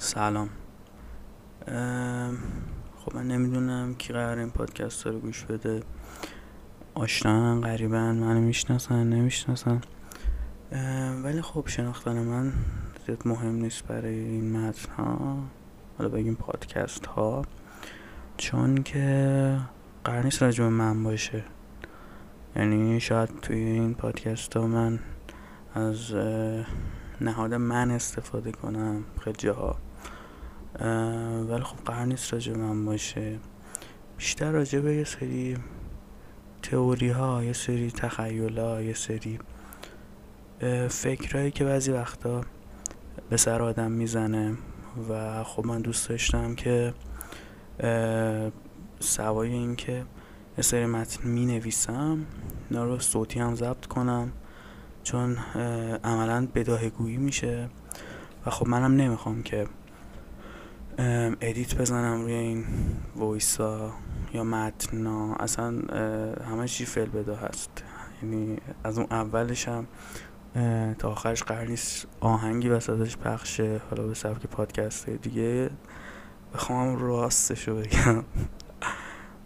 سلام. خب من نمی‌دونم کی قرار این پادکست رو گوش بده. آشنا قریبا منو می‌شناسن نمی‌شناسن. ولی خب شناختن من زیاد مهم نیست برای این متن ها حالا بگیم پادکست ها چون که قرار نیست راجب من باشه. یعنی شاید توی این پادکست ها من از نهاد من استفاده کنم. خیلی جاها. ولی خب قرار نیست راجع من باشه. بیشتر راجع به یه سری تئوری ها یه سری تخیل ها یه سری فکرهایی که بعضی وقتا به سر آدم می‌زنه و خب من دوست داشتم که سوای این که یه سری متن می نویسم رو صوتی هم ضبط کنم چون عملا بداهگویی میشه. و خب منم نمی‌خوام که ادیت بزنم روی این وایسا یا متنا. اصلا همه چی فعل بدا هست. یعنی از اون اولش هم تا آخرش قرار نیست آهنگی وسطش پخشه حالا به سبک پادکست دیگه بخوام راستش رو بگم.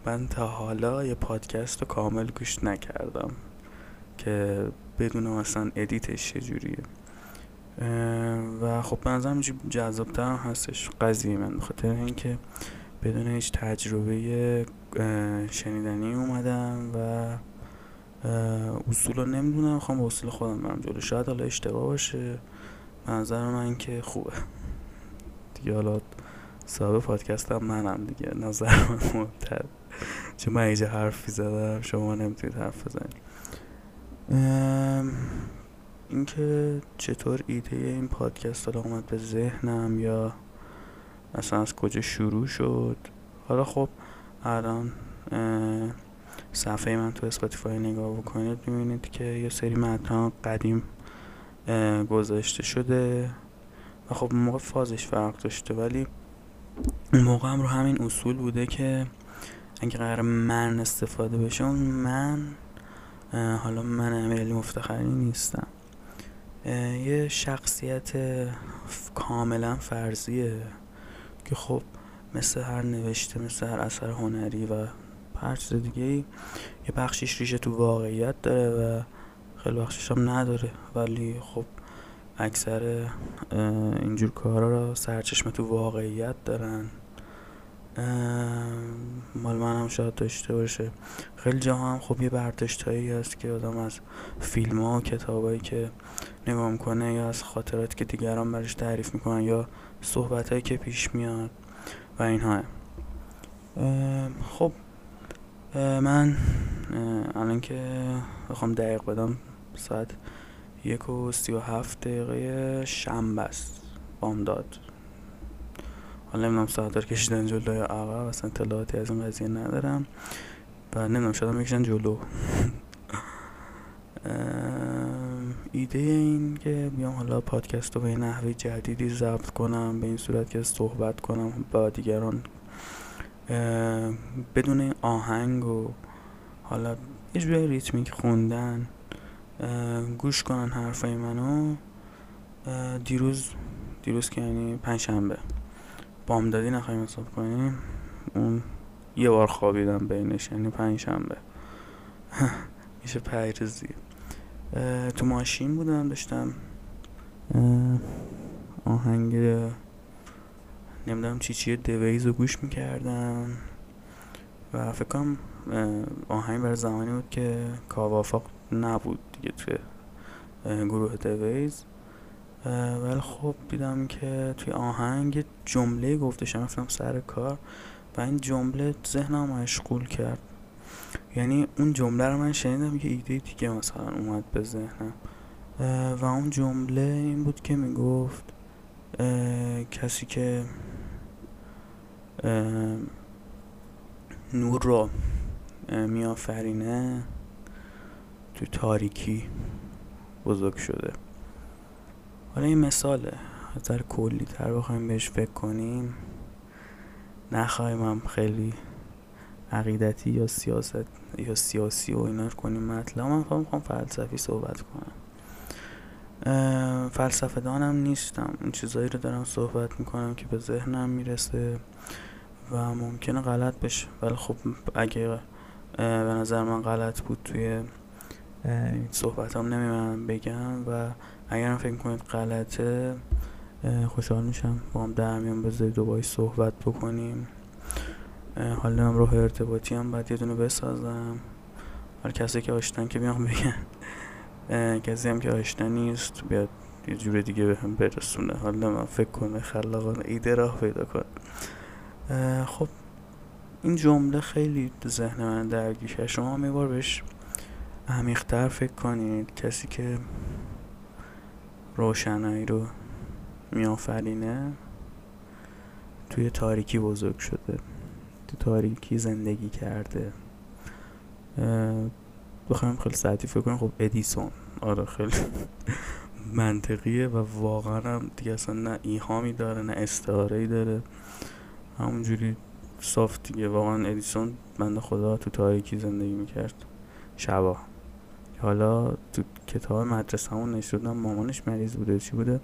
من تا حالا یه پادکست رو کامل گوش نکردم که بدونم اصلا ادیتش چجوریه. و خب به نظرم جذابتر هم هستش قضیه من بخاطر اینکه بدون هیچ تجربه شنیدنی اومدم و اصول رو نمی‌دونم خواهم به اصول خودم برم جلو. شاید حالا اشتباه باشه. به نظر من که خوبه. دیگه حالا صاحب پادکست هم منم دیگه. نظر من مهمتر. چون من اینجا حرفی زدم شما نمی‌تونید حرف بزنید. اینکه چطور ایده این پادکست حالا اومد به ذهنم یا اصلا از کجا شروع شد. حالا خب الان صفحه من تو اسپاتیفای نگاه بکنید می‌بینید که یه سری متن قدیم گذاشته شده و خب موقع فازش فرق داشته. ولی اون موقع هم رو همین اصول بوده که اگه قرار من استفاده بشه اون من حالا من امیرعلی مفتخری نیستم. یه شخصیت کاملا فرضیه که خب مثل هر نوشته مثل هر اثر هنری و هر چیز دیگه یه بخشیش ریشه تو واقعیت داره و خیلی بخشش هم نداره. ولی خب اکثر اینجور کارا را سرچشمه تو واقعیت دارن. مال من هم شاید داشته باشه. خیلی جاها هم خب یه برداشت هایی هست که آدم از فیلم ها و کتاب هایی که نگاه می‌کنه یا از خاطرات که دیگران برش تعریف می‌کنن یا صحبت هایی که پیش میاد و اینها خب من الان که بخوام دقیق بدم ساعت یک و سی و هفت دقیقه شنبه است بامداد. حالا نمی‌دونم ساعت دار کشیدن جلو یا عقب اصلا اطلاعاتی از این قضیه ندارم. و نمی‌دونم شاید می‌کشن جلو. ایده این که بیام حالا پادکست رو به نحوه جدیدی ضبط کنم به این صورت که صحبت کنم با دیگران. بدون آهنگ و حالا یه جوری ریتمیک خوندن. گوش کنن حرفای منو. دیروز دیروز که یعنی پنجشنبه. بامدادی نخواهیم حساب کنیم اون یه بار خوابیدم بینش یعنی پنجشنبه. میشه پیروزی تو ماشین بودم داشتم آهنگ نمی‌دونم چی چیه دویز رو گوش می‌کردم. و فکر کنم آهنگ برای زمانی بود که کاوافاق نبود دیگه توی گروه دویز ولی خب دیدم که توی آهنگ جمله گفتش رفتم سر کار و این جمله ذهنم مشغول کرد. یعنی اون جمله رو من شنیدم که ایده دیگه مثلا اومد به ذهنم. و اون جمله این بود که می‌گفت کسی که نور رو میآفرینه تو تاریکی بزرگ شده. حالا این مثاله. از کلی تر بخوایم بهش فکر کنیم نخواهیم هم خیلی عقیدتی یا سیاست یا سیاسی و اینا کنیم مطلب. من می‌خوام فلسفی صحبت کنم. فلسفه دانم نیستم. این چیزایی رو دارم صحبت می‌کنم که به ذهنم می‌رسه و ممکنه غلط بشه. ولی خب اگه به نظر من غلط بود توی صحبت هم نمیمونم بگم و اگرم فکر کنید غلطه خوشحال میشم با هم در میان بذارید و صحبت بکنیم. حالا هم راه ارتباطی هم باید یه دونه بسازم. حالا کسی که آشتن که بیام بگن کسی هم که آشنا نیست بیاد یه جور دیگه به هم برسونه حالا من فکر کنه خلاقانه ایده راه پیدا کن خب این جمله خیلی ذهن من درگیشه شما هم بار بهش عمیقتر فکر کنید. کسی که روشنایی رو میآفرینه. توی تاریکی بزرگ شده. تو تاریکی زندگی کرده. بخوایم خیلی ساعتی فکر کنیم. خب ادیسون. آره خیلی منطقیه و واقعا هم دیگه اصلا نه ایهامی داره نه استعاره داره. همونجوری صاف دیگه. واقعا ادیسون بنده خدا تو تاریکی زندگی می‌کرد. شبا. حالا تو کتاب مدرسه همون نشدم مامانش مریض بوده چی بوده؟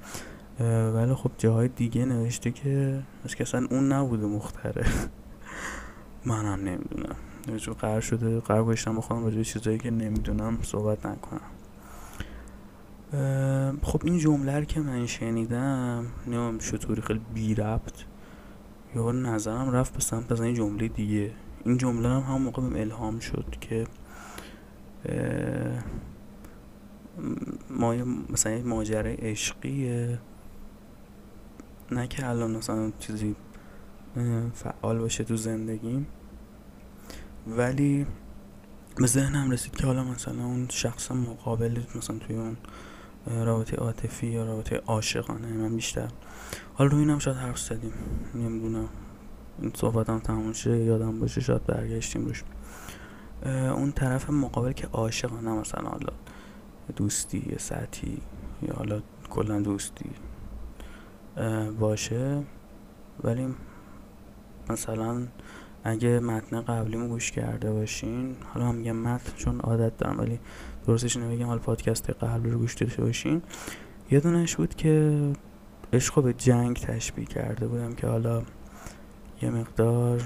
ولی خب جاهای دیگه نوشته که اصلا اون نبوده مختره. منم نمی‌دونم. چون قرار شده قرار گذاشتم بخوام راجع چیزایی که نمی‌دونم صحبت نکنم. خب این جمله که من شنیدم نمیم چطوری خیلی بی ربط یا نظرم رفت به سمت از این جمله دیگه. این جمله هم هم موقع الهام شد که ما مثلا ماجرای عشقیه. نه که الان مثلا چیزی فعال باشه تو زندگیم. ولی به ذهنم رسید که حالا مثلا اون شخص مقابل مثلا توی اون رابطه عاطفی یا رابطه عاشقانه من بیشتر. حالا روی اینم شاید حرف زدیم. نمی‌دونم. این صحبتم تموم شه یادم باشه شاید برگشتیم روش. اون طرف مقابل که عاشقانه مثلا حالا دوستی یا سطحی یا حالا کلا دوستی باشه. ولی مثلا اگه متن قبلیمو گوش کرده باشین حالا هم میگم متن چون عادت دارم ولی درستش نمیگم حالا پادکست قبل رو گوش داشته باشین. یه دونش بود که عشق به جنگ تشبیه کرده بودم که حالا یه مقدار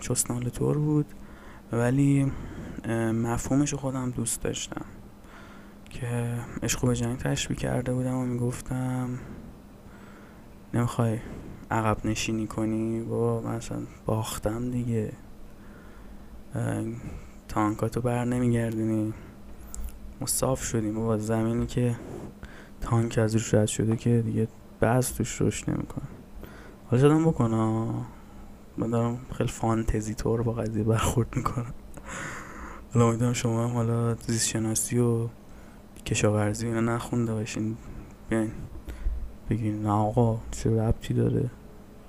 چستان طور بود. ولی مفهومش خودم دوست داشتم. که عشق به جنگ تشبیه کرده بودم و می‌گفتم نمی‌خوای عقب نشینی کنی؟ با مثلا باختم دیگه. تانکاتو بر نمیگردونی. ما صاف شدیم. با زمینی که تانک از روش رد شده که دیگه بعض توش روش نمی‌کنه. حالا شدم بکنم من خیلی فانتزی طور با قضیه برخورد می‌کنم. حالا امیدوارم شما هم حالا زیست شناسی و کشاورزی اینا نخونده باشین. بیاین. بگین نه آقا چه ربطی داره؟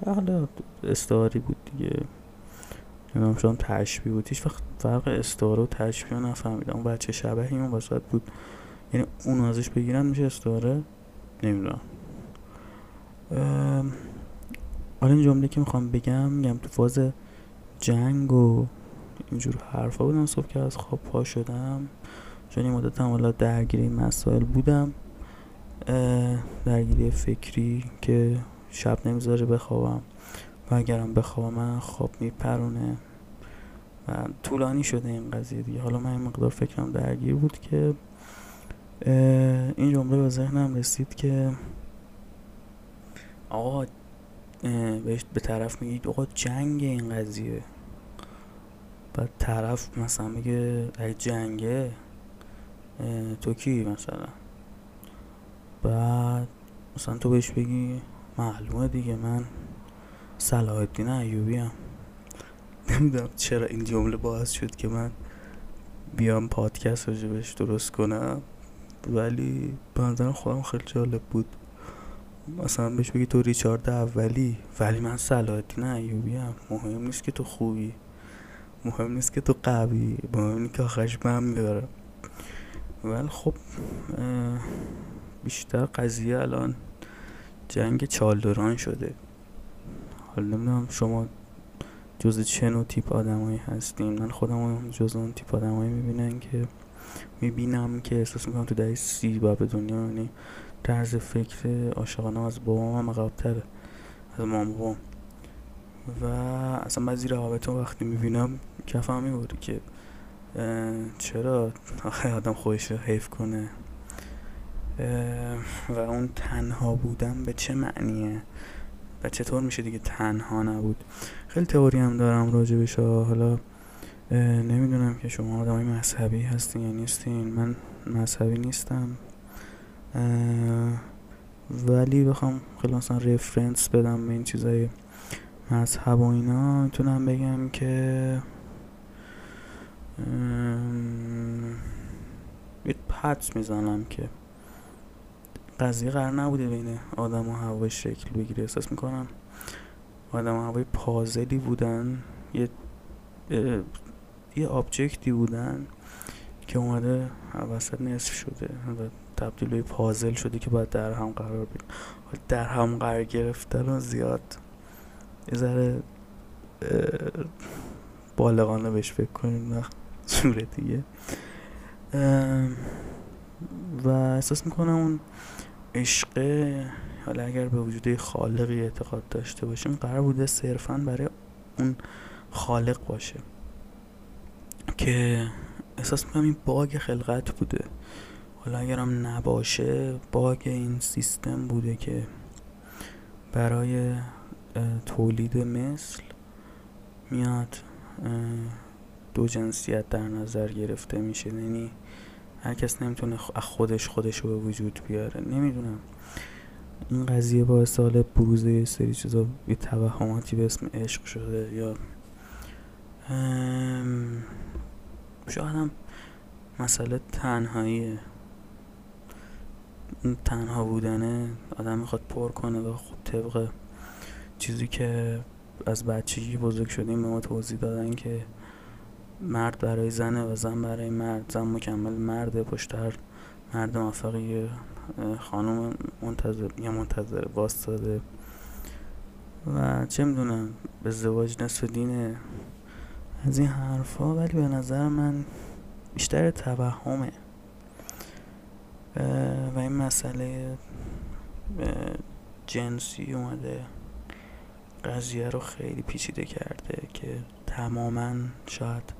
حالا استعاری بود دیگه. نمی‌دونم شدم تشبیه بود. هیچ وقت فرق استعاره و تشبیه نفهمیدم. اون بچه شبهی اون وسط بود. یعنی اون ازش بگیرن میشه استعاره نمی‌دونم. حالا این جمله که می‌خوام بگم میگم تو فاز جنگ و اینجور حرفا بودم صبح که از خواب پا شدم چون این مدت حالا درگیری مسائل بودم درگیری فکری که شب نمی‌ذاره بخوابم و اگرم بخوابم من خواب میپرونه و طولانی شده این قضیه دیگه. حالا من این مقدار فکرم درگیر بود که این جمله به ذهنم رسید که آقا بهش به طرف میگید آقا جنگ این قضیه. بعد طرف مثلا میگه ای جنگه تو کی مثلا؟ بعد مثلا تو بهش بگی معلومه دیگه من صلاح الدین ایوبی هم نمی‌دونم چرا این جمله باعث شد که من بیام پادکست بهش درست کنم. ولی به خودم خیلی جالب بود. مثلا بهش بگی تو ریچارد اولی ولی من صلاح الدین ایوبی هم مهم نیست که تو خوبی. مهم نیست که تو قوی. مهم نیست که آخرش من میدارم ولی خب بیشتر قضیه الان جنگ چالدوران شده. حالا نمی‌دونم شما جز چه نوع تیپ آدمایی هستین. من خودم جز اون تیپ آدمایی می‌بینن که می‌بینم که احساس می‌کنم تو دهی سی با به دنیا یعنی طرز فکر عاشقانه از بابام هم عقبتره از مام بابام. و اصلا بعضی روابط وقتی می‌بینم کفم میبوری که چرا آخه آدم خودش رو حیف کنه؟ و اون تنها بودن به چه معنیه؟ و چطور میشه دیگه تنها نبود؟ خیلی تئوری هم دارم راجبش حالا نمی‌دونم که شما آدم مذهبی هستین یا نیستین. من مذهبی نیستم. ولی بخوام خیلی مثلا رفرنس بدم به این چیزای مذهب و اینا می‌تونم بگم که یه پدس می‌زنم که قضیه قرار نبوده بین آدم و هوای شکل بگیره. احساس می‌کنم آدم و هوای پازلی بودن یه یه آبجکتی بودن که اومده وسط نصف شده تبدیل به پازل شده که باید در هم قرار بگیره در هم قرار گرفتن زیاد یه ذره بالغانه بهش فکر کنیم و صورت دیگه. و احساس می‌کنم اون عشقه حالا اگر به وجود خالقی اعتقاد داشته باشیم قرار بوده صرفا برای اون خالق باشه. که احساس می‌کنم این باگ خلقت بوده. حالا اگرم نباشه باگ این سیستم بوده که برای تولید مثل میاد دو جنسیت در نظر گرفته میشه. یعنی هر کس نمی‌تونه خودش خودش رو به وجود بیاره. نمی‌دونم. این قضیه با سال بروز یه سری چیزا یه توهماتی به اسم عشق شده یا شاید هم مسئله تنهاییه. تنها بودنه آدم می‌خواد پر کنه و خب طبق چیزی که از بچگی بزرگ شدیم به ما توضیح دادن که مرد برای زنه و زن برای مرد. زن مکمل مرده پشتر مرد موفقی. خانم منتظر یا منتظر واسطاده و چه می‌دونم به زواج نصف دینه. از این حرفا ولی به نظر من بیشتر توهمه. و این مسئله جنسی اومده. قضیه رو خیلی پیچیده کرده که تماما شاید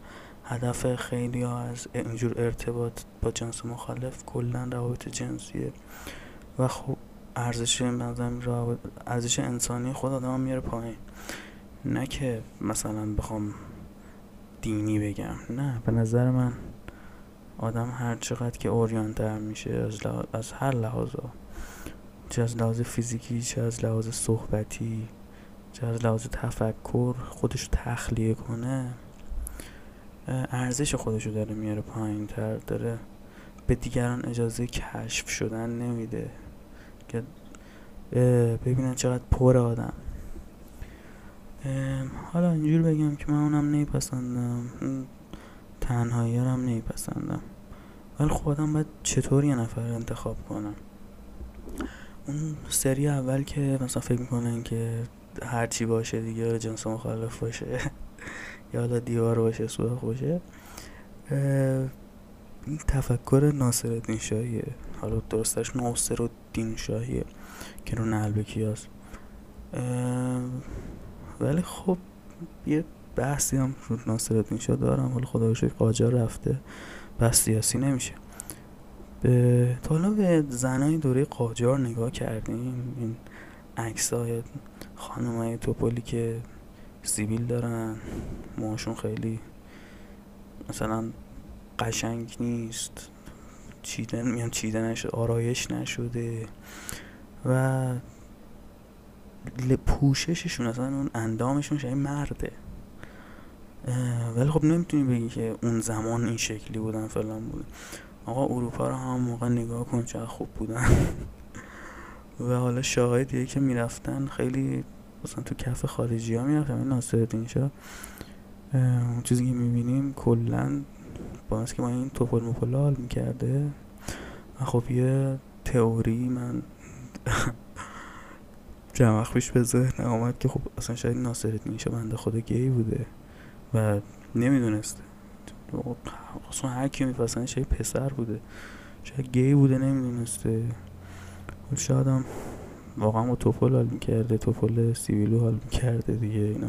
هدف خیلی ها از اینجور ارتباط با جنس مخالف کلا روابط جنسیه. و خب ارزش ارزش انسانی خود آدم میاره پایین. نه که مثلا بخوام دینی بگم. نه به نظر من آدم هر چقدر که اوریانتر میشه از, از هر لحاظا چه از لحاظ فیزیکی چه از لحاظ صحبتی چه از لحاظ تفکر خودش تخلیه کنه ارزش خودشو داره میاره پایین تر داره به دیگران اجازه کشف شدن نمیده. که ببینن چقدر پر آدم. حالا اینجور بگم که من اونم نیپسندم تنهایی هم نیپسندم ولی خودم خب باید چطور یه نفر انتخاب کنم اون سری اول که مثلا فکر می‌کنن که هرچی باشه دیگه جنس مخالف باشه. یا حالا دیوار باشه سوراخ باشه. این تفکر ناصر الدین شاهیه. حالا درستش ناصر الدین شاهیه که رو نلبکی هست ولی خب یه بحثی هم رو ناصر الدین شاه دارم. حالا خدا رو قاجار رفته. بحث سیاسی نمیشه. به حالا به زنای دوره قاجار نگاه کردیم. این عکس های خانم های توپولی که سیبیل دارن. موهاشون خیلی مثلا قشنگ نیست. چیدن میان چیده نشده آرایش نشده. و پوشششون اصلا اون اندامشون شاید مرده. ولی خب نمی‌تونی بگی که اون زمان این شکلی بودن فلان بودن آقا اروپا رو هم موقع نگاه کن چه خوب بودن. و حالا شاهدیه که می‌رفتن خیلی مثلا تو کف خارجی ها می‌رفتن این ناصر شا اون چیزی که می‌بینیم کلا با که ما این توپل مپل حال می‌کرده. و خب یه تئوری من چند پیش به ذهن آمد که خب اصلا شاید ناصر الدین شاه بنده خدا گی بوده. و نمی‌دونسته. اصلا هر کی میپسنده شاید پسر بوده شاید گی بوده نمی‌دونسته. خب شاید هم واقعا با توپل حال می‌کرده توپل سیویلو حال می‌کرده دیگه اینا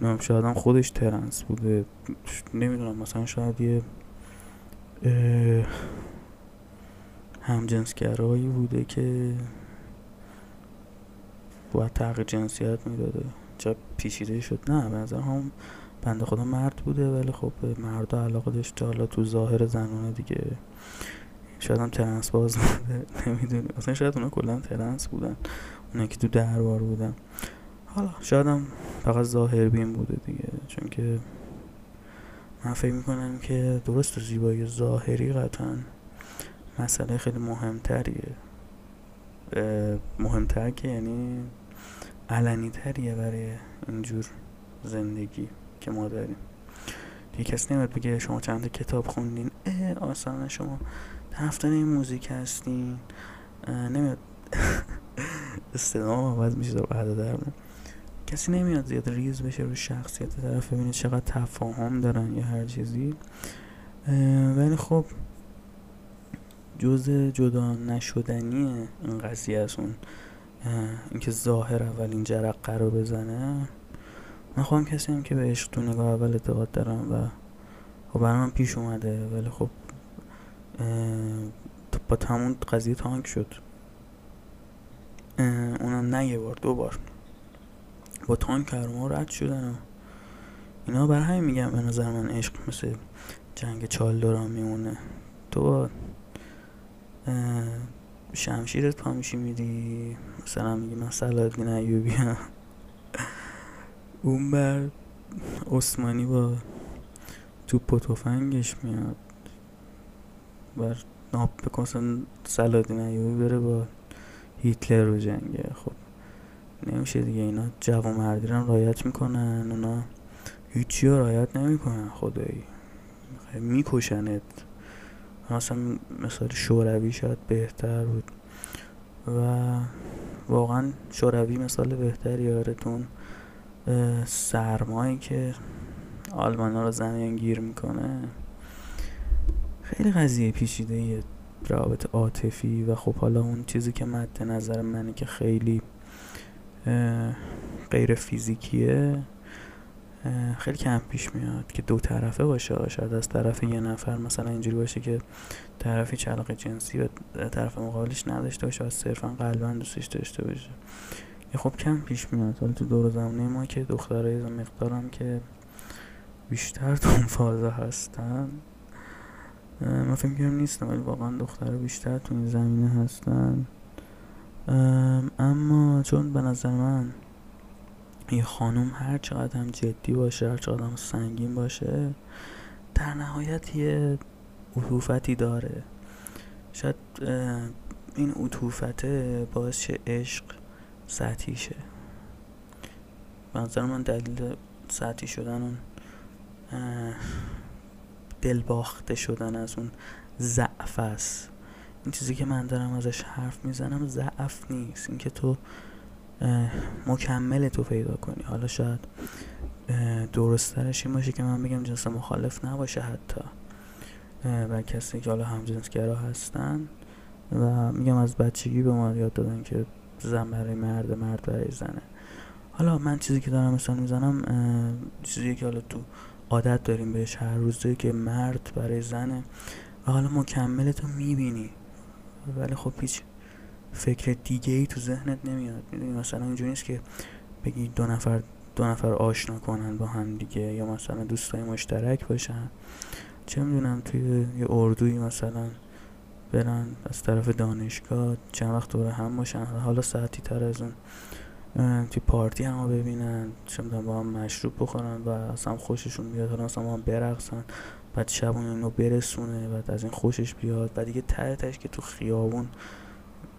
نمیم شاید هم خودش ترنس بوده. نمی‌دونم مثلا شاید یه همجنسگرایی بوده که باید تغییر جنسیت می‌داده. چه پیچیده شد. نه به نظر هم بنده خدا مرد بوده ولی خب مرد علاقه داشته حالا تو ظاهر زنانه دیگه. شاید هم ترنس باز بوده نمی‌دونی اصلا شاید اونا کلا ترنس بودن. اونا که تو دربار بودن. حالا شاید هم فقط ظاهر بین بوده دیگه. چون که من فکر می‌کنم که درست زیبایی ظاهری قطعا مسئله خیلی مهمتریه. مهمتر که یعنی علنی تریه برای اینجور زندگی که ما داریم. دیگه کسی نمیاد بگه شما چند کتاب خوندین اه آسان شما هفتن این موزیک هستین. نمیاد استدام عوض میشه در بعد در کسی نمیاد زیاد ریز بشه رو شخصیت طرف ببینید چقدر تفاهم دارن یا هر چیزی. ولی خب جز جدا نشدنی این قضیه از اون اینکه ظاهر اولین جرقه رو بزنه. من خواهم کسی هم که به عشق تو نگاه اول اعتقاد دارم و خب برای من پیش اومده ولی خب با تمون قضیه تانک شد. اونم نه یه بار دو بار. با تانک ما رد شدن اینا برای همین میگم به نظر من عشق مثل جنگ چال دوران میمونه. تو با شمشیرت پا میشی میری مثلا میگی من سلادین ایوبی هم اون بر عثمانی با توپ و تفنگش میاد. بر ناب بکنسن سلادین ایوبی بره با هیتلر رو جنگه خب نمیشه دیگه. اینا جوان مردی رو رایت می‌کنن. اونا هیچی رو رایت نمی‌کنن خدایی. میکشنت. مثلا مثال شوروی شاید بهتر بود. و واقعا شوروی مثال بهتری یارتون سرمایی که آلمان ها رو زمین گیر می‌کنه. خیلی قضیه پیچیده رابط عاطفی و خب حالا اون چیزی که مد نظر منه که خیلی غیر فیزیکیه. خیلی کم پیش میاد که دو طرفه باشه. شاید از طرف یه نفر مثلا اینجوری باشه که طرفی چلاق جنسی و طرف مقابلش نداشته باشه و صرفا قلبا دوستش داشته باشه. یه خب کم پیش میاد. حالا تو دور زمانه ما که دخترای مقدارم که بیشتر تو اون فازه هستن من فکر کنم نیستم ولی واقعا دختر بیشتر تو این زمینه هستن. اما چون به نظر من یه خانوم هر چقدر هم جدی باشه هر چقدر هم سنگین باشه در نهایت یه عطوفتی داره. شاید این عطوفته باعث شه عشق سطحی شه. نظر من دلیل سطحی شدن اون دلباخته شدن از اون ضعف است. این چیزی که من دارم ازش حرف می‌زنم ضعف نیست. اینکه تو مکمل تو پیدا کنی. حالا شاید درسترش این باشه که من بگم جنس مخالف نباشه حتی. و کسی که حالا همجنسگرا هستن. و میگم از بچگی به ما یاد دادن که زن برای مرد مرد برای زنه. حالا من چیزی که دارم مثلا می‌زنم چیزی که حالا تو عادت داریم بهش هر روزه که مرد برای زنه. و حالا مکمل تو می‌بینی. ولی خب هیچ فکر دیگه ای تو ذهنت نمیاد. می‌دونی مثلا اینجوری نیست که بگی دو نفر دو نفر آشنا کنن با هم دیگه یا مثلا دوستای مشترک باشن. چه می‌دونم توی یه اردوی مثلا برن از طرف دانشگاه چند وقت دور هم باشن. حالا ساعتی تر از اون توی پارتی هم ببینن چه با هم مشروب بخورن و اصلا خوششون بیاد حالا اصلا با هم برقصن بعد شب اینو برسونه بعد از این خوشش بیاد. بعد دیگه ته که تو خیابون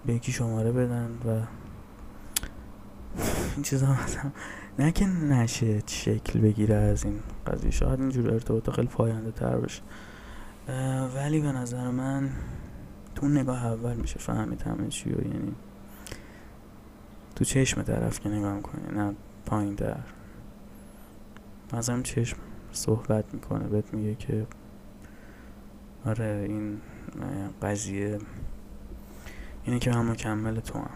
به یکی شماره بدن و این چیزا مثلا نه که نشه شکل بگیره از این قضیه. شاید اینجور ارتباط خیلی پاینده تر بشه ولی به نظر من تو نگاه اول میشه فهمید همه چی و یعنی تو چشم طرف که نگاه کنی نه پایین در مثلا چشم صحبت می‌کنه بهت میگه که آره این قضیه اینه که من مکمل تو هم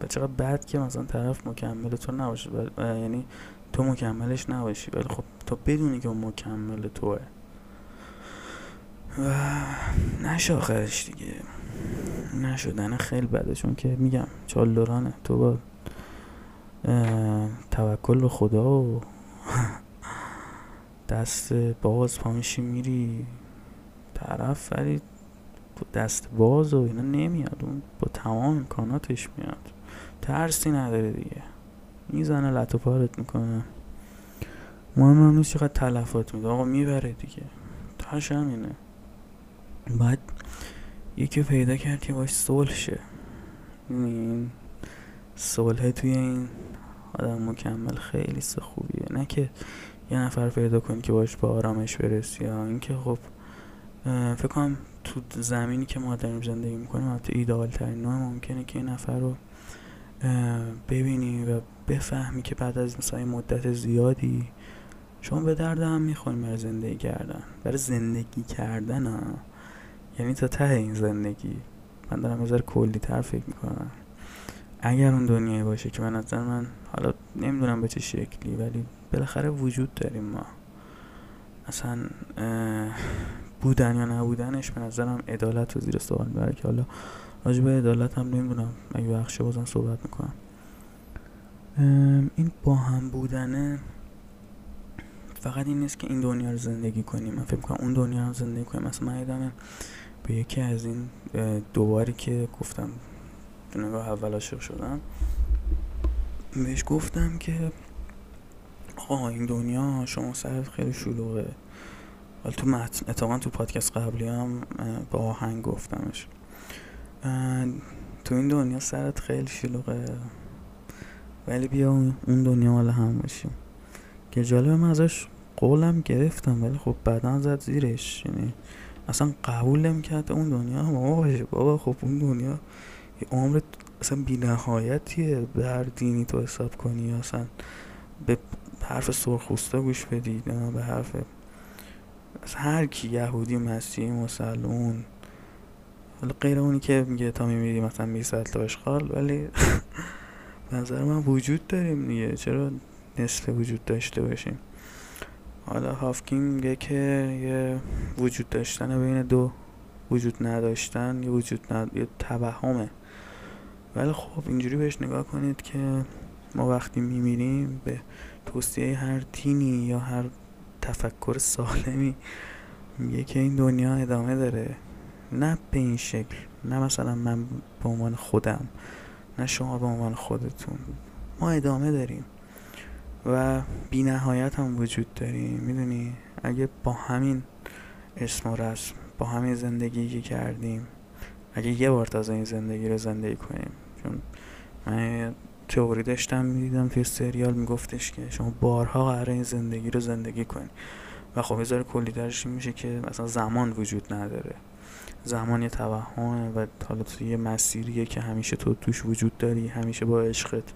و چقدر بد که مثلا طرف مکمل تو نباشه یعنی تو مکملش نباشی ولی خب تو بدونی که اون مکمل توه. و نشه آخرش دیگه. نشدن خیلی بده چون که میگم چالدورانه تو با توکل به خدا و دست باز پامیشی میری. طرف ولی دست باز و اینا نمیاد. اون با تمام امکاناتش میاد. ترسی نداره دیگه. می‌زنه لطو پارت می‌کنه. مهم هم نیست چقدر تلفات میده. آقا می‌بره دیگه. تاش همینه. بعد یکی پیدا کرد که باش صلح شه. این صلح توی این آدم مکمل خیلی سه خوبیه. نه که یه نفر پیدا کنی که باش با آرامش برسی یا اینکه خب فکر کنم تو زمینی که ما داریم زندگی می‌کنیم حتی ایدئال ترین نوع ممکنه که این نفر رو ببینی و بفهمی که بعد از مثلا مدت زیادی شما به درد هم می‌خوریم برای زندگی کردن. برای زندگی کردن ها یعنی تا ته این زندگی. من دارم از کلی تر فکر می‌کنم. اگر اون دنیایی باشه که من نظر من حالا نمی‌دونم به چه شکلی ولی بالاخره وجود داریم ما. اصلا بودن یا نبودنش به نظرم عدالت رو زیر سوال می‌بره که حالا راجع به عدالت هم نمی‌دونم. اگه بخشه بازم صحبت می‌کنم. این با هم بودنه فقط این نیست که این دنیا رو زندگی کنیم. من فکر کنم اون دنیا رو زندگی کنیم. مثلا من به یکی از این دوباری که گفتم تو نگاه اول عاشق شدم بهش گفتم که آقا این دنیا شما سرت خیلی شلوغه. حالا تو متن اتفاقا تو پادکست قبلی هم با آهنگ گفتمش. تو این دنیا سرت خیلی شلوغه. ولی بیا اون دنیا مال هم باشیم. که جالب من ازش قولم گرفتم ولی خب بعدا زد زیرش. یعنی اصلا قبول کرد اون دنیا. ما باشه بابا خب اون دنیا. یه عمر اصلا بی نهایتیه بر دینی تو حساب کنی. اصلا به حرف سرخوسته گوش بدید به حرف هر کی یهودی مسیحی مسلمون حالا غیر اونی که میگه تا میمیری مثلا می تا اشغال ولی نظر من وجود داریم دیگه. چرا نصف وجود داشته باشیم؟ حالا هافکینگ میگه که یه وجود داشتن بین دو وجود نداشتن یه وجود ند... یه توهمه. ولی خب اینجوری بهش نگاه کنید که ما وقتی میمیریم به توصیه هر تینی یا هر تفکر سالمی. میگه که این دنیا ادامه داره. نه به این شکل. نه مثلا من به عنوان خودم. نه شما به عنوان خودتون. ما ادامه داریم. و بی نهایت هم وجود داریم می‌دونی؟ اگه با همین اسم و رسم با همین زندگی که کردیم اگه یه بار تازه این زندگی رو زندگی کنیم چون من تئوری داشتم می‌دیدم توی سریال میگفتش که شما بارها قراره این زندگی رو زندگی کنی. و خب یه کلی درش میشه که مثلا زمان وجود نداره. زمان یه توهمه و حالا توی یه مسیریه که همیشه تو توش وجود داری همیشه با عشقت.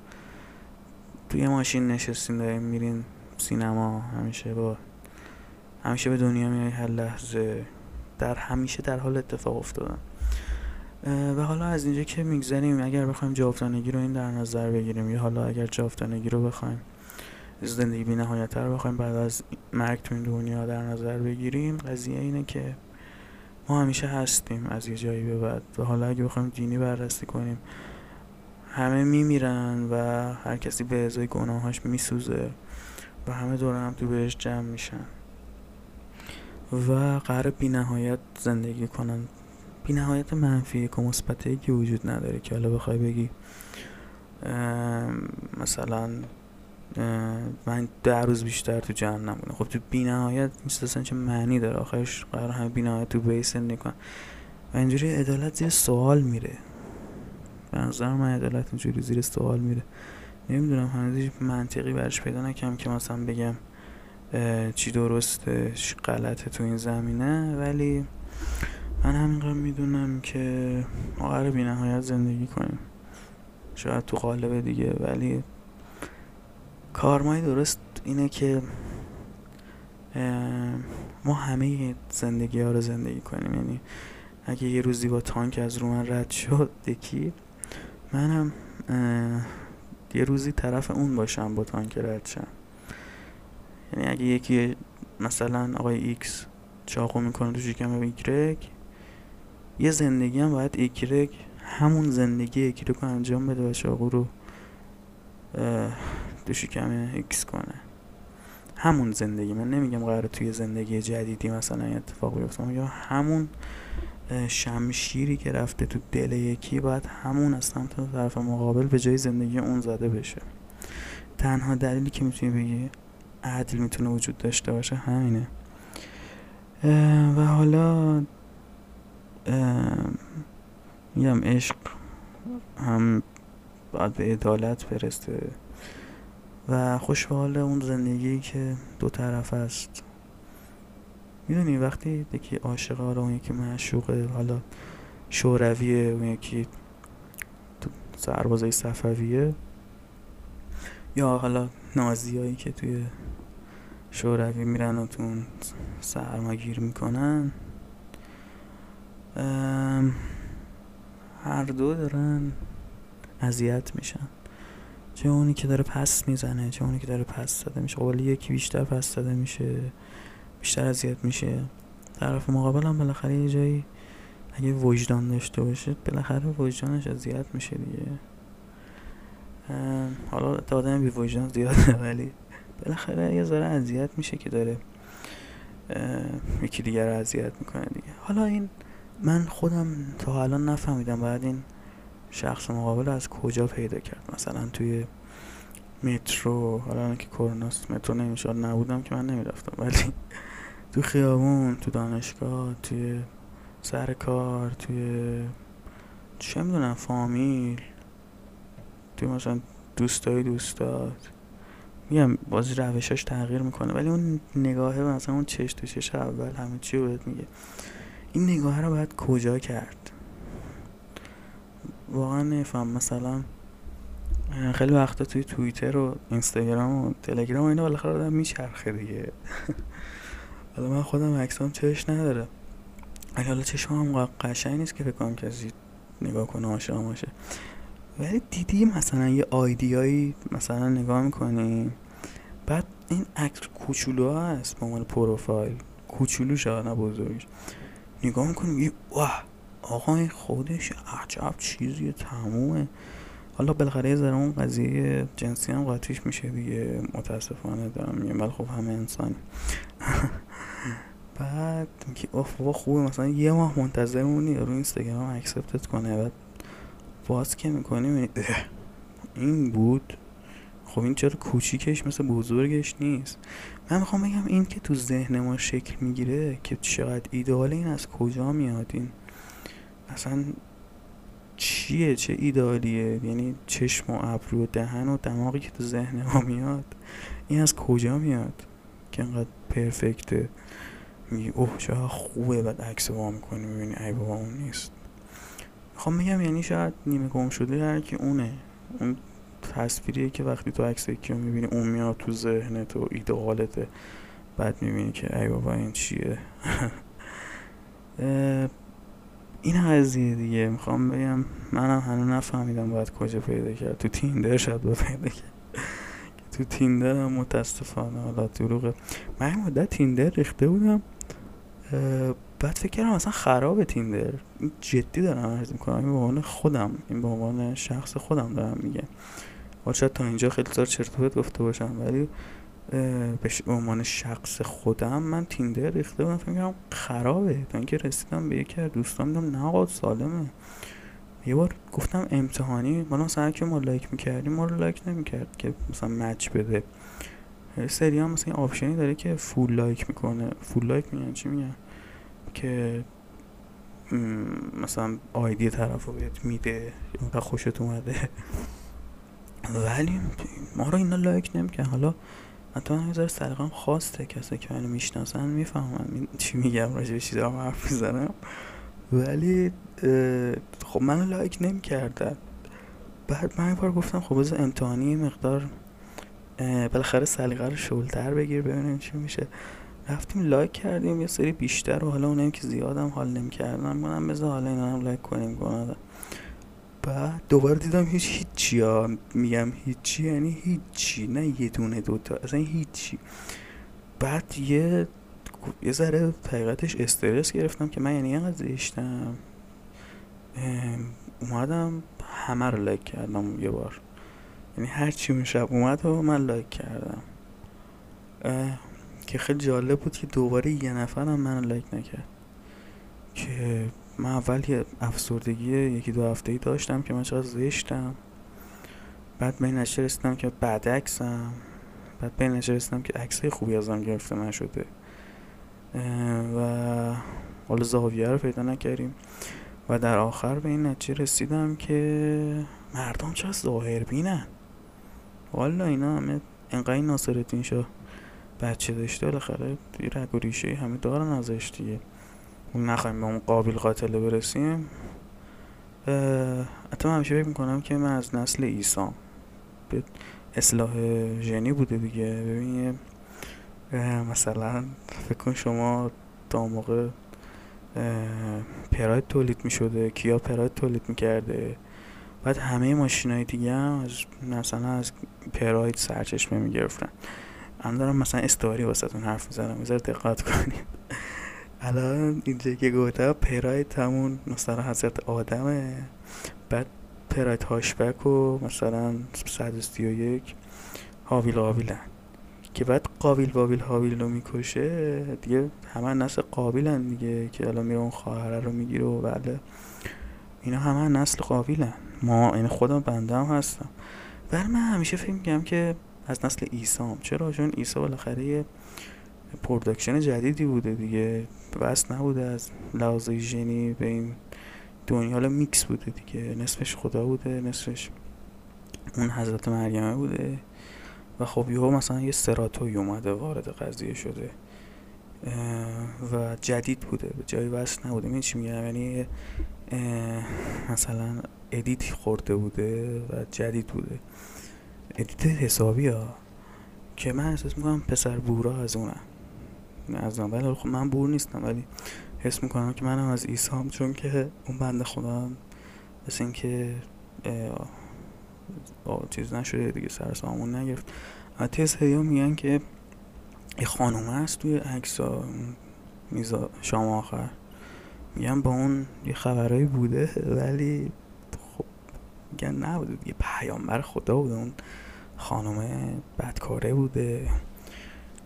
توی ماشین نشستین داریم میرین سینما همیشه با همیشه به دنیا میای هر لحظه. در همیشه در حال اتفاق افتادن. و حالا از اینجا که میگذریم اگر بخوایم جاودانگی رو این در نظر بگیریم یا حالا اگر جاودانگی رو بخوایم زندگی بی نهایت رو بخوایم بعد از مرگ تو این دنیا در نظر بگیریم قضیه اینه که ما همیشه هستیم از یه جایی به بعد. و حالا اگه بخوایم دینی بررسی کنیم همه میمیرن و هر کسی به ازای گناهاش میسوزه و همه دور هم تو بهش جمع میشن. و قرار بی نهایت زندگی کنن. بی نهایت منفی که که وجود نداره که حالا بخوای بگی مثلا من ده روز بیشتر تو جهنم بودم خب تو بی نهایت نیست چه معنی داره؟ آخرش قرار همه بی نهایت تو بیس نکن و اینجوری عدالت زیر سوال میره. به نظر من عدالت اینجوری زیر سوال میره. نمی‌دونم هنوز منطقی برش پیدا نکم که مثلا بگم چی درسته غلطه تو این زمینه. ولی من همینقدر می‌دونم که ما قرار بی نهایت زندگی کنیم. شاید تو قالب دیگه ولی کارمای درست اینه که ما همه زندگی ها رو زندگی کنیم. یعنی اگه یه روزی با تانک از رو من رد شد یکی منم یه روزی طرف اون باشم با تانک رد شم. یعنی اگه یکی مثلا آقای ایکس چاقو می‌کنه تو شکم ایگرگ یه زندگی هم باید ایگرگ همون زندگی ایگرگ رو انجام بده و چاقو رو تو شکم ایکس کنه. همون زندگی من نمیگم قرار توی زندگی جدیدی مثلا اتفاق بیفته میگم همون شمشیری که رفته تو دل یکی باید همون از سمت طرف مقابل به جای زندگی اون زده بشه. تنها دلیلی که می‌تونی بگی عدل می‌تونه وجود داشته باشه همینه. و حالا میگم عشق هم باید به عدالت برسته و خوشحال اون زندگی که دو طرف است. می‌دونی وقتی یکی عاشق اون یکی معشوقه حالا شورویه اون یکی سربازای صفویه یا حالا نازیایی که توی شوروی میرن و تو سرماگیر می‌کنن هر دو دارن اذیت میشن. چه اونی که داره پس می‌زنه چه اونی که داره پس زده میشه. خب یکی بیشتر پس زده میشه بیشتر اذیت میشه. طرف مقابل هم بالاخره یه جایی اگه وجدان داشته باشه بالاخره وجدانش اذیت میشه دیگه. حالا آدم بی وجدان زیاده ولی بالاخره یه ذره اذیت میشه که داره یکی دیگر رو اذیت می‌کنه دیگه. حالا این من خودم تا الان نفهمیدم بعد این شخص مقابل از کجا پیدا کرد. مثلا توی مترو حالا که کروناست مترو نمیشه نبودم که من نمی‌رفتم. ولی تو خیابون تو دانشگاه توی سر کار توی چه می‌دونم فامیل توی مثلا دوستای دوستات. میگم بازی روشاش تغییر می‌کنه. ولی اون نگاهه مثلا اون چش تو چش اول همه چی بهت میگه. این نگاه رو باید کجا کرد؟ واقعا نفهم مثلا خیلی وقتا توی توییتر و اینستاگرام و تلگرام و اینا بالاخره آدم میچرخه دیگه. حالا من خودم عکسام چش نداره. ولی حالا چشم هم قشنگ نیست که فکر کسی نگاه کنه عاشق باشه. ولی دیدی مثلا یه آیدیایی مثلا نگاه می‌کنی؟ بعد این عکس کوچولو هست به عنوان پروفایل. کوچولو شده نه بزرگش. نگاه می‌کنی میگی واه آقا این خودش عجب چیزی تمومه. حالا بالاخره ذره اون قضیه جنسی هم قاطیش میشه دیگه. متاسفانه دارم میگم ولی خب همه انسان بعد میگی اوف بابا خوبه. مثلا یه ماه منتظر مونی رو اینستاگرام اکسپتت کنه. بعد باز که می‌کنی این بود؟ خب این چرا کوچیکش مثل بزرگش نیست؟ من می‌خوام بگم این که تو ذهن ما شکل می‌گیره که چقدر ایدئال این از کجا میاد؟ این اصلا چیه؟ چه ایدالیه یعنی چشم و ابرو و دهن و دماغی که تو ذهن ما میاد این از کجا میاد که انقدر پرفکته؟ میگی اوه چه خوبه بعد عکس با می‌کنی می‌بینی ای بابا اون نیست. می‌خوام میگم یعنی شاید نیمه گم شده هر کی اونه. اون تصویریه که وقتی تو عکس یکی می‌بینی اون میاد تو ذهنت و ایدئالته بعد می‌بینی که ای بابا این چیه؟ این قضیه دیگه. می‌خوام بگم منم هنوز نفهمیدم باید کجا پیدا کرد. تو تیندر شاید باید پیدا کرد. تو تیندر هم متاسفانه. حالا دروغه. من این مدت تیندر ریخته بودم. بعد فکر کردم اصلا خراب تیندر. جدی دارم عرض می‌کنم. این به عنوان خودم. این به عنوان شخص خودم دارم میگم. شاید تا اینجا خیلی زار چرت گفته باشم ولی به عنوان شخص خودم من تیندر ریخته بودم. فکر خرابه. تا اینکه رسیدم به یکی از دوستان میدم نه آقا سالمه. یه بار گفتم امتحانی. ما مثلا که ما لایک می‌کردیم ما رو لایک نمی‌کرد که مثلا مچ بده. سری هم مثلا این آپشنی داره که فول لایک می‌کنه. فول لایک میگن چی میگن؟ که مثلا آیدی طرف رو بهت میده. خوشت اومده. ولی ما رو اینا لایک نمیکن حالا حتی من یه سرقم خواسته کسی که منو می‌شناسن می‌فهمن چی میگم راجع به چیزا حرف می‌زنم. ولی خب منو لایک نمی‌کردن. بعد من بار گفتم خب بذار امتحانی مقدار بالاخره سلیقه رو شلتر بگیر ببینیم چی میشه. رفتیم لایک کردیم یه سری بیشتر و حالا اونایی که زیادم حال نمی‌کردن منم بذار حالا اینا هم لایک کنیم کنم بعد دوباره دیدم هیچ هیچی ها. میگم هیچی یعنی هیچی نه یه دونه دوتا اصلا هیچی. بعد یه یه ذره حقیقتش استرس گرفتم که من یعنی اینقدر زشتم. اومدم همه رو لایک کردم یه بار. یعنی هر چی اون شب اومد و من لایک کردم. که خیلی جالب بود که دوباره یه نفرم من لایک نکرد. که من اول یه افسردگی یکی دو هفته ای داشتم که من چقدر زشتم. بعد به این رسیدم که بعد عکسم. بعد به این رسیدم که عکسای خوبی ازم گرفته نشده. و حالا زاویه رو پیدا نکردیم. و در آخر به این نتیجه رسیدم که مردم چه ظاهر بینن والا اینا همه انقدر ناصرتین شاه بچه داشته بالاخره رگ و ریشه همه دارن ازش دیگه. نخواهیم به اون قابل قاتله برسیم. حتی من همیشه فکر می‌کنم که من از نسل ایسام به اصلاح ژنی بوده دیگه. ببین مثلا فکر کن شما تا موقع پراید تولید می شده کیا پراید تولید می کرده بعد همه ماشین های دیگه هم از مثلا از پراید سرچشمه می گرفتن من دارم مثلا استواری واسه حرف می‌زنم. میذار دقت کنید الان اینجا که گفته پراید همون مثلا حضرت آدمه. بعد پراید هاشبک و مثلا 131 هابیل قابیلن که بعد قابیل هابیل هابیل رو می‌کشه دیگه همه نسل قابیلن دیگه که الان میره اون خواهره رو می‌گیره و بله. اینا همه نسل قابیلن. ما این خودم بنده هم هستم. بر من همیشه فکر میگم که از نسل عیسام چرا؟ چون عیسی بالاخره یه production جدیدی بوده دیگه. وصل نبوده از لحاظ ژنی به این دنیا. میکس بوده دیگه. نصفش خدا بوده نصفش اون حضرت مریمه بوده. و خب یهو مثلا یه سراتوی اومده وارد قضیه شده. و جدید بوده. به جای وصل نبوده. این چی میگم؟ یعنی مثلا ادیت خورده بوده و جدید بوده. ادیت حسابی ها که من احساس می‌کنم پسر بورا از اونم. از ولی خب من بور نیستم ولی حس می‌کنم که منم از ایسام چون که اون بنده خدا مثل اینکه چیز نشده دیگه سر سامون نگرفت. حتی سری میگن که یه خانومه هست توی عکس میزا شام آخر. میگن با اون یه خبرهایی بوده ولی خب میگن نبوده دیگه. پیامبر خدا بوده اون خانومه بدکاره بوده.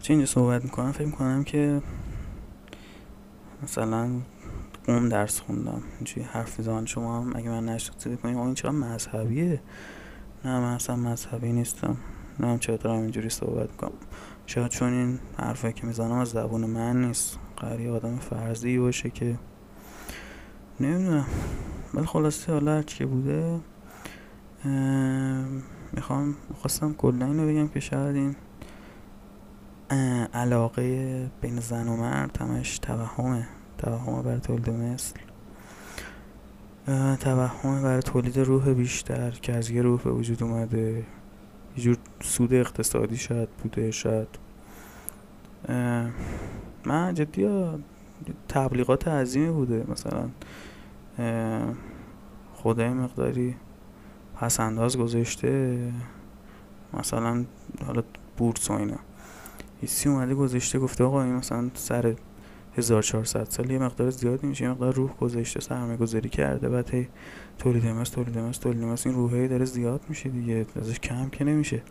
چه اینجا صحبت می‌کنم فکر می‌کنم که مثلا قوم درس خوندم اینجوری حرف میزان شما هم اگه من نشد کنیم این چرا مذهبیه؟ نه من اصلا مذهبی نیستم. نه چرا دارم اینجوری صحبت کنم شاید چون این حرفه که می‌زنم از زبون من نیست. قریه آدم فرضی باشه که نمی‌دونم. ولی خلاصه حالا هرچی که بوده می‌خوام خواستم کلا اینو بگم که شاید این علاقه بین زن و مرد همش توهمه. توهمه بر تولید مثل. توهم برای تولید روح بیشتر که از یه روح به وجود اومده. یه جور سود اقتصادی شاید بوده شاید. من جدی تبلیغات عظیمی بوده. مثلا خدای مقداری پس انداز گذاشته. مثلا حالا بورس و اینا. ایسی اومده گذاشته گفته آقا این مثلا سر 1400 سال یه مقدار زیادی میشه یه مقدار روح گذاشته سرمایه گذاری کرده بعد هی تولید مس تولید مس تولید مس این روحه داره زیاد میشه دیگه ازش کم که نمیشه.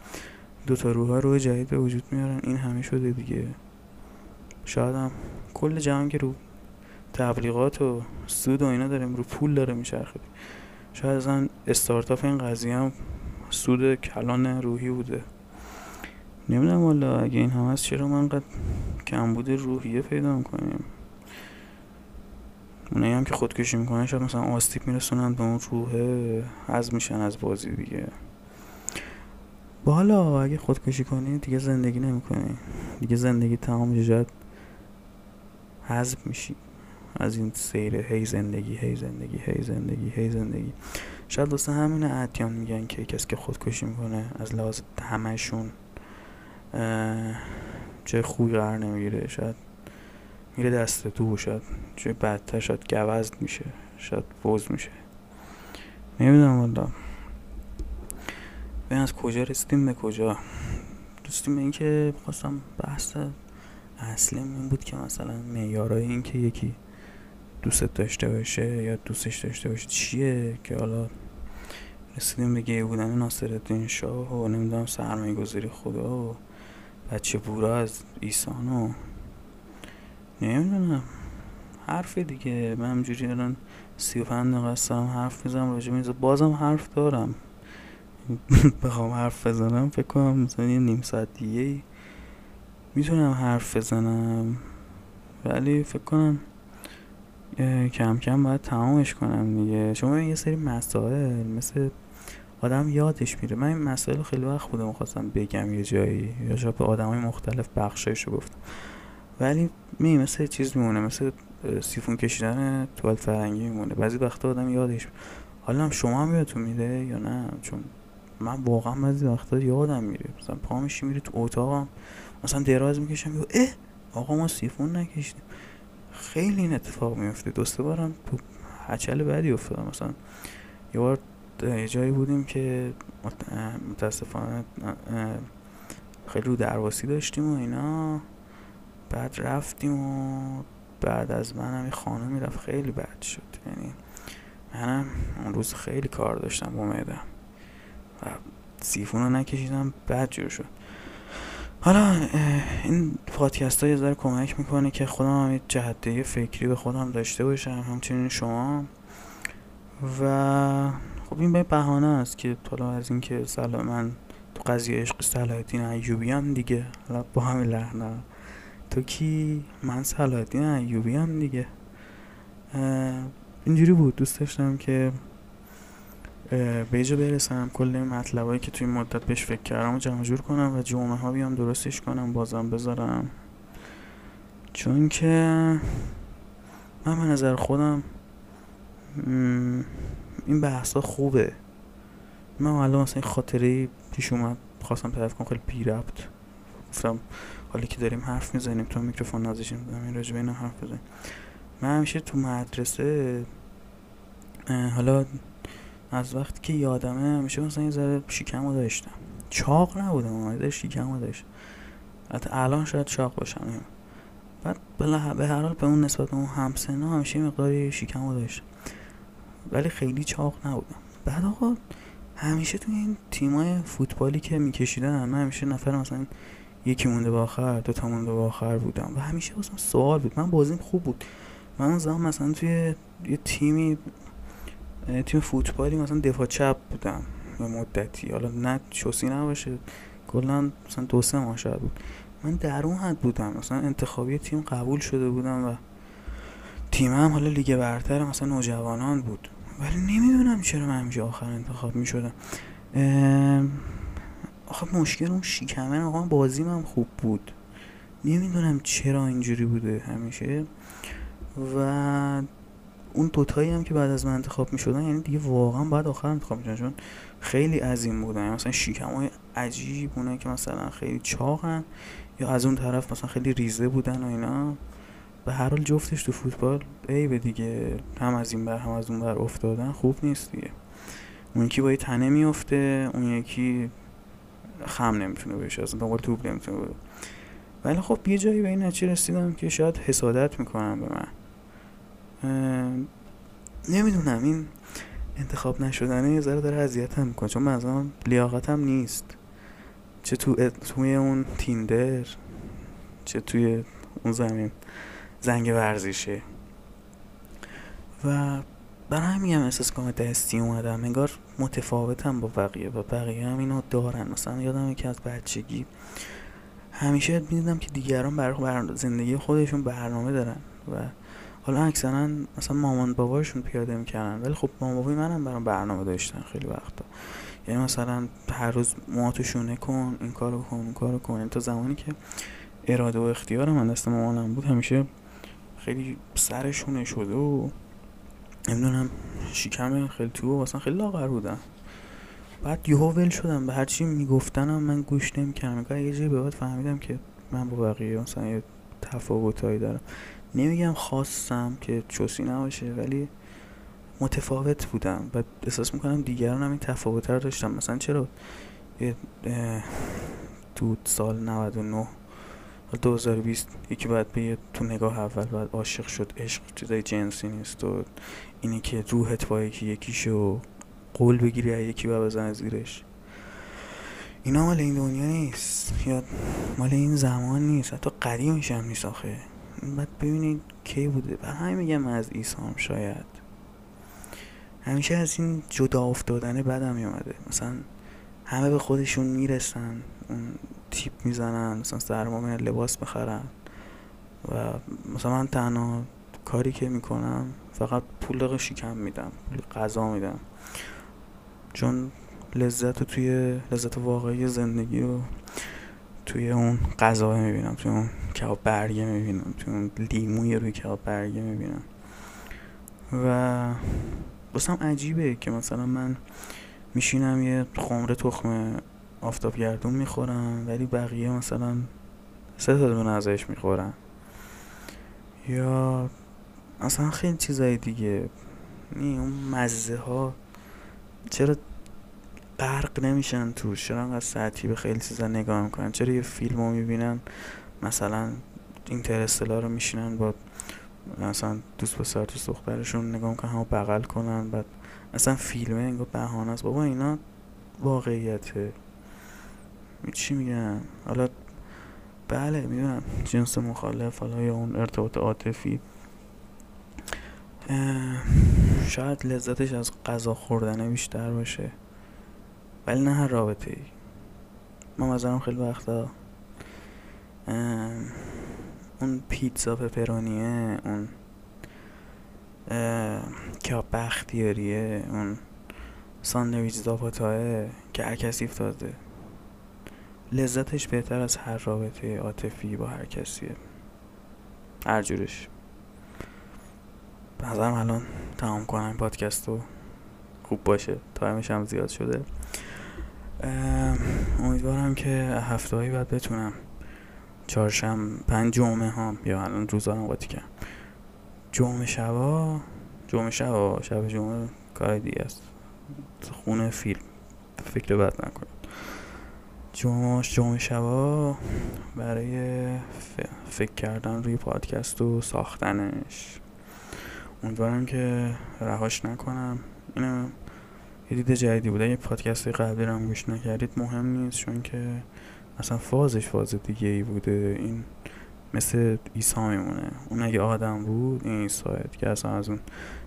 دو تا روح روح جدید به وجود میارن این همه شده دیگه. شاید هم کل جهان که رو تبلیغات و سود و اینا داریم رو پول داره میچرخه. شاید اصلا استارتاپ این قضیه هم سود کلان روحی بوده. نمی‌دونم والا اگه این هم هست چرا من قد کمبود روحیه پیدا می‌کنیم؟ اونایی هم که خودکشی می‌کنن شاید مثلا آستیپ میرسونن به اون روحه از میشن از بازی دیگه. بالا اگه خودکشی کنی دیگه زندگی نمی‌کنی. دیگه زندگی تمام جد حذف میشی. از این سیر هی زندگی هی زندگی هی زندگی هی زندگی. شاید واسه همین ادیان میگن که کسی که خودکشی می‌کنه از لحاظ همشون چه خوبی قرار نمی‌گیره شاید میره دست تو شاید چه بدتر شاید گوزد میشه شاید بوز میشه. نمی‌دونم والا ببین از کجا رسیدیم به کجا. به اینکه خواستم بحث اصلی این بود که مثلا معیارای این که یکی دوست داشته باشه یا دوستش داشته باشه چیه که حالا رسیدیم به گیه بودن ناصرالدین شاه و نمی‌دونم سرمایه گذاری خدا و بچه بورا از ایسان و نمی‌دونم. حرف دیگه. من همجوری الان سی و دقیقه حرف می‌زنم راجع بازم حرف دارم. بخوام حرف بزنم فکر کنم مثلا یه نیم ساعت دیگه می‌تونم حرف بزنم. ولی فکر کنم کم کم باید تمامش کنم دیگه. شما یه سری مسائل مثل آدم یادش میره. من این مسائل خیلی وقت بودم خواستم بگم یه جایی. یا شاید به آدم های مختلف بخشایشو گفتم. ولی می مثل چیز میمونه. مثل سیفون کشیدن توالت فرنگی میمونه. بعضی وقتا آدم یادش حالا شما هم یادتون میده یا نه؟ چون من واقعا بعضی وقتا یادم میره. مثلا پا میشی میری تو اتاقم. مثلا دراز می‌کشم یا اه! آقا ما سیفون نکشیدیم. خیلی این اتفاق میفته دوسته بارم تو هچل بعدی افتادم. مثلا یه بار جایی بودیم که متاسفانه خیلی رو درواسی داشتیم و اینا. بعد رفتیم و بعد از من هم خانه می‌رفت خیلی بد شد. یعنی منم اون روز خیلی کار داشتم با و سیفون رو نکشیدم بد جور شد. حالا این پادکست ها یه ذره کمک می‌کنه که خودم هم جهده فکری به خودم داشته باشم همچنین شما. و خب این به بهانه است که حالا از اینکه سلام من تو قضیه عشق صلاح ایوبی هم دیگه. حالا با همین لحنه. تو کی؟ من صلاح ایوبی هم دیگه. اینجوری بود. دوست داشتم که به برسم. کل مطلبایی که توی مدت بهش فکر کردم و جمع جور کنم و جمعه ها بیام درستش کنم بازم بذارم. چون که من به نظر خودم این بحثا خوبه. من الان مثلا این خاطره پیش اومد خواستم تعریف کنم خیلی بی ربط. گفتم حالا که داریم حرف می‌زنیم تو میکروفون نازشیم این راجبه اینم حرف بزنیم. من همیشه تو مدرسه حالا از وقتی که یادمه همیشه مثلا یه ذره شیکمو داشتم. چاق نبودم اومده شیکمو داشت حتی الان شاید چاق باشم بعد به هر حال به اون نسبت به اون همسنا همیشه مقداری شیکمو داشتم. ولی خیلی چاق نبودم. بعد آقا همیشه تو این تیمای فوتبالی که میکشیدن من همیشه نفر مثلا یکی مونده با آخر دو تا مونده با آخر بودم و همیشه واسم سوال بود. من بازیم خوب بود. من اون زمان مثلا توی یه تیمی تیم فوتبالی مثلا دفاع چپ بودم به مدتی. حالا نه چوسی نباشه کلا مثلا دو سه ماه بود. من در اون حد بودم. مثلا انتخابی تیم قبول شده بودم و تیمم حالا لیگ برتر مثلا نوجوانان بود. ولی نمی‌دونم چرا من همیشه آخر انتخاب می شدم آخه مشکل اون شیکمه آقا بازیم هم خوب بود. نمی‌دونم چرا اینجوری بوده همیشه. و اون دوتایی هم که بعد از من انتخاب می شدن یعنی دیگه واقعا بعد آخر انتخاب می چون خیلی عظیم بودن. یعنی مثلا شیکم های عجیب بودن که مثلا خیلی چاقن یا از اون طرف مثلا خیلی ریزه بودن و اینا. به هر حال جفتش تو فوتبال ای به دیگه. هم از این بر هم از اون بر افتادن خوب نیست دیگه. اون یکی با یه تنه میفته اون یکی خم نمی‌تونه بشه اصلا دنبال توپ نمی‌تونه بده ولی خب یه جایی به این نتیجه رسیدم که شاید حسادت می‌کنم به من. نمی‌دونم این انتخاب نشدنه یه ذره داره اذیتم می‌کنه چون من لیاقتم نیست. چه تو توی اون تیندر چه توی اون زمین. زنگ ورزیشه و برای همین هم احساس کنم دستی اومدم. انگار متفاوتم با بقیه و بقیه هم اینو دارن. مثلا یادم که از بچگی. همیشه می‌دیدم که دیگران برای زندگی خودشون برنامه دارن و حالا اکثرا مثلا مامان باباشون پیاده می‌کردن. ولی خب مامان بابای منم برام برنامه داشتن خیلی وقتا. یعنی مثلا هر روز موهاتو شونه کن این کارو کن این کارو کن. یعنی تا زمانی که اراده و اختیار من دست مامانم بود همیشه خیلی سرشونه شده و نمی‌دونم شکم خیلی تو مثلا خیلی لاغر بودم بعد یهو ول شدم. به هرچی میگفتنم من گوش نمی‌کردم. یه جایی به بعد فهمیدم که من با بقیه مثلا یه تفاوتهایی دارم. نمیگم خواستم که چوسی نباشه ولی متفاوت بودم و احساس می‌کنم دیگران هم این تفاوت رو داشتم مثلا چرا تو سال 99 2020 یکی باید به تو نگاه اول باید عاشق شد عشق چیزای جنسی نیست و اینی که روحت با یکی یکیشو قول بگیری یکی با بزن زیرش. اینا مال این دنیا نیست. یا مال این زمان نیست. حتی قدیمش هم نیست آخه. بعد ببینید کی بوده. و همین میگم از ایسام شاید. همیشه از این جدا افتادنه بدم میومده مثلا همه به خودشون می‌رسن. اون تیپ می‌زنن مثلا سرما لباس بخرن و مثلا من تنها کاری که می‌کنم فقط پول شیکم میدم پول غذا میدم. چون لذت رو توی لذت واقعی زندگی رو توی اون غذا می‌بینم توی اون کباب برگه می‌بینم توی اون لیموی روی کباب برگه می‌بینم. و بسام عجیبه که مثلا من میشینم یه خمره تخم آفتاب گردون می‌خورم ولی بقیه مثلا سه تا دونه ازش می‌خورن. یا مثلا خیلی چیزای دیگه. نی اون مزه ها چرا غرق نمیشن تو چرا انقدر سطحی به خیلی چیزا نگاه می‌کنن؟ چرا یه فیلم رو می‌بینن؟ مثلا اینترستلا رو میشینن با مثلا دوست پسر دوست دخترشون نگاه می‌کنن همو بغل کنن بعد اصلا فیلمه انگار بهانه است. بابا اینا واقعیته. چی میگم حالا بله می‌دونم. جنس مخالف حالا یا اون ارتباط عاطفی. شاید لذتش از غذا خوردن بیشتر باشه. ولی نه هر رابطه ای من مثلا خیلی وقتا اون پیتزا پپرونیه اون که بختیاریه اون ساندویچ زاپاتاه که کسی افتاده. لذتش بهتر از هر رابطه عاطفی با هر کسیه. هر جورش. نظرم الان تمام کنم پادکست رو. خوب باشه. time ش هم زیاد شده. امیدوارم که هفته هایی بعد بتونم. چهارشنبه پنج جمعه ها. یا الان روزا قاطی کنم جمعه شبا؟ جمعه شبا. شب جمعه کار دیگه است. خونه فیلم. فکر بد نکنم. جمعه جمعه شبا برای فکر کردن روی پادکست و ساختنش. امیدوارم که رهاش نکنم. اینم یه دید جدیدی بوده یه پادکست قبلی رو گوش نکردید مهم نیست چون که اصلا فازش فاز دیگه ای بوده. این مثل ایسا میمونه. اون اگه آدم بود این ایسایت که اصلا از اون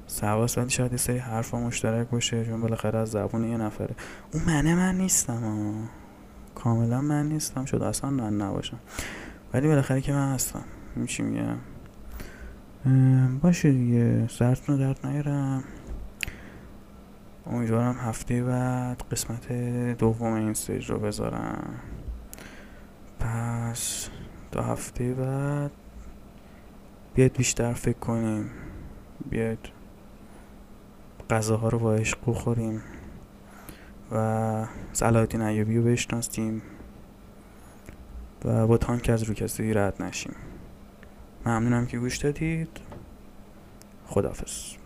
سواس. ولی شاید یه سری حرفا مشترک باشه چون بالاخره از زبون یه نفره. اون منه من نیستم آه. کاملا من نیستم شد اصلا من نباشم. ولی بالاخره که من هستم. میشی میگم؟ باشه دیگه. سرتون درد نیارم امیدوارم هفته بعد قسمت دوم این سیج رو بذارم. پس تا هفته بعد بیاید بیشتر فکر کنیم. بیاید غذاها رو با عشق بخوریم. و سلادین ایوبی رو بشناسیم و با تانک از روی رد نشیم. ممنونم که گوش دادید. خدافز